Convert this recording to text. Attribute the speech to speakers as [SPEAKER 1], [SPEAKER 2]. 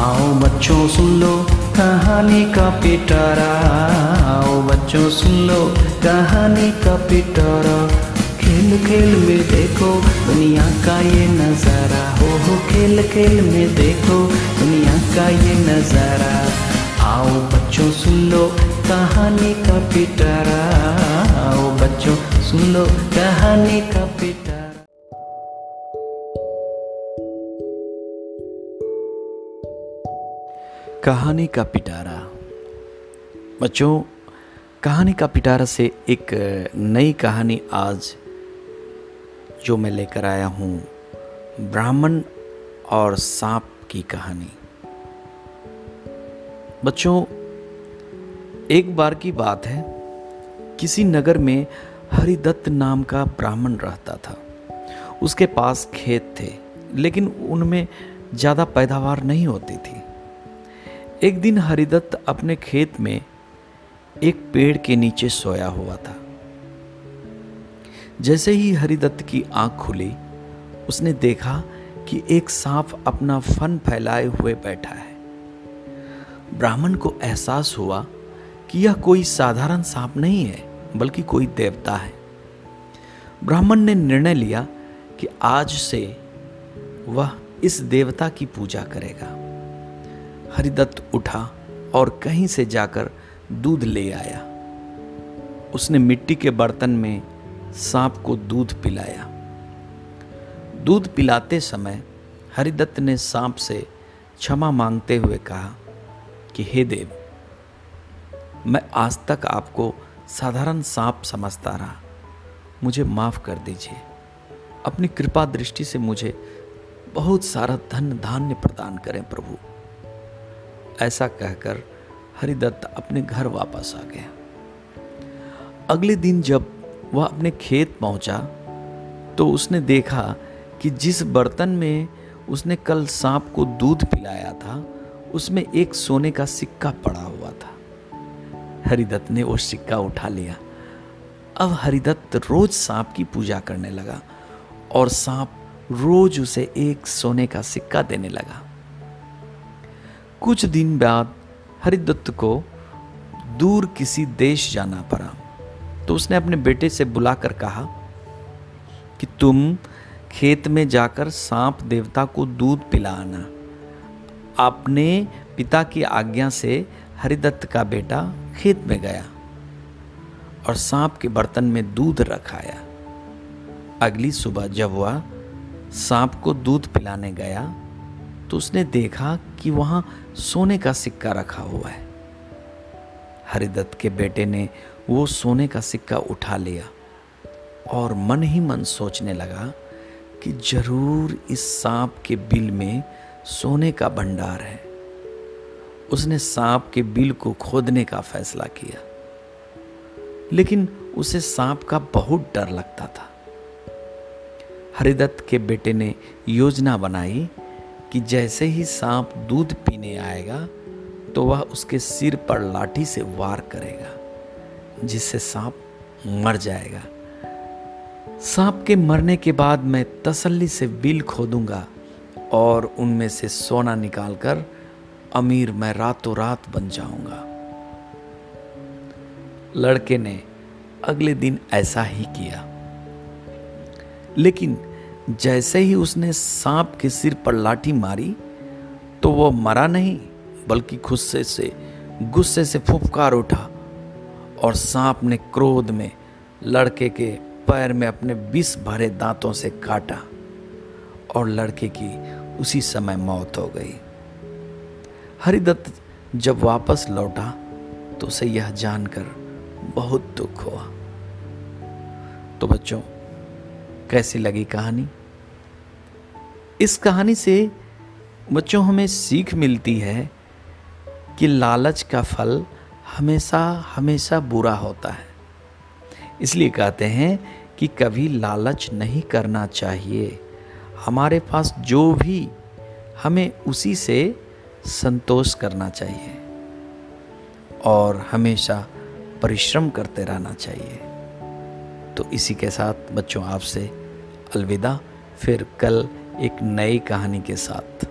[SPEAKER 1] आओ बच्चों सुन लो कहानी का पिटारा आओ बच्चों सुन लो कहानी का पिटारा खेल खेल में देखो दुनिया का ये नज़ारा हो हो खेल खेल में देखो दुनिया का ये नज़ारा आओ बच्चों, सुन लो कहानी का पिटारा। आओ बच्चों, सुन लो कहानी का पिटारा।
[SPEAKER 2] कहानी का पिटारा। बच्चों, कहानी का पिटारा से एक नई कहानी आज जो मैं लेकर आया हूँ, ब्राह्मण और सांप की कहानी। बच्चों, एक बार की बात है, किसी नगर में हरिदत्त नाम का ब्राह्मण रहता था। उसके पास खेत थे, लेकिन उनमें ज़्यादा पैदावार नहीं होती थी। एक दिन हरिदत्त अपने खेत में एक पेड़ के नीचे सोया हुआ था। जैसे ही हरिदत्त की आँख खुली, उसने देखा कि एक सांप अपना फन फैलाए हुए बैठा है। ब्राह्मण को एहसास हुआ कि यह कोई साधारण सांप नहीं है, बल्कि कोई देवता है। ब्राह्मण ने निर्णय लिया कि आज से वह इस देवता की पूजा करेगा। हरिदत्त उठा और कहीं से जाकर दूध ले आया। उसने मिट्टी के बर्तन में सांप को दूध पिलाया। दूध पिलाते समय हरिदत्त ने सांप से क्षमा मांगते हुए कहा कि हे देव, मैं आज तक आपको साधारण सांप समझता रहा। मुझे माफ़ कर दीजिए। अपनी कृपा दृष्टि से मुझे बहुत सारा धन धान्य प्रदान करें प्रभु। ऐसा कहकर हरिदत्त अपने घर वापस आ गया। अगले दिन जब वह अपने खेत पहुँचा तो उसने देखा कि जिस बर्तन में उसने कल सांप को दूध पिलाया था उसमें एक सोने का सिक्का पड़ा हुआ था। हरिदत्त ने वो सिक्का उठा लिया। अब हरिदत्त रोज सांप की पूजा करने लगा और सांप रोज उसे एक सोने का सिक्का देने लगा। कुछ दिन बाद हरिदत्त को दूर किसी देश जाना पड़ा। तो उसने अपने बेटे से बुलाकर कहा कि तुम खेत में जाकर सांप देवता को दूध पिलाना। अपने पिता की आज्ञा से हरिदत्त का बेटा खेत में गया और सांप के बर्तन में दूध रखाया। अगली सुबह जब वह सांप को दूध पिलाने गया तो उसने देखा कि वहाँ सोने का सिक्का रखा हुआ है। हरिदत्त के बेटे ने वो सोने का सिक्का उठा लिया और मन ही मन सोचने लगा कि ज़रूर इस सांप के बिल में सोने का भंडार है। उसने सांप के बिल को खोदने का फैसला किया। लेकिन उसे सांप का बहुत डर लगता था। हरिदत्त के बेटे ने योजना बनाई कि जैसे ही सांप दूध पीने आएगा तो वह उसके सिर पर लाठी से वार करेगा, जिससे सांप मर जाएगा। सांप के मरने के बाद मैं तसल्ली से बिल खोदूँगा। और उनमें से सोना निकालकर, अमीर मैं रातों रात बन जाऊँगा। लड़के ने अगले दिन ऐसा ही किया। लेकिन जैसे ही उसने सांप के सिर पर लाठी मारी तो वह मरा नहीं, बल्कि गुस्से से गुस्से से फुफकार उठा और सांप ने क्रोध में लड़के के पैर में अपने विष भरे दांतों से काटा और लड़के की उसी समय मौत हो गई। हरिदत्त जब वापस लौटा तो उसे यह जानकर बहुत दुख हुआ। तो बच्चों, कैसी लगी कहानी? इस कहानी से बच्चों, हमें सीख मिलती है कि लालच का फल हमेशा हमेशा बुरा होता है। इसलिए कहते हैं कि कभी लालच नहीं करना चाहिए। हमारे पास जो भी हमें उसी से संतोष करना चाहिए और हमेशा परिश्रम करते रहना चाहिए। तो इसी के साथ बच्चों, आपसे अलविदा। फिर कल एक नई कहानी के साथ।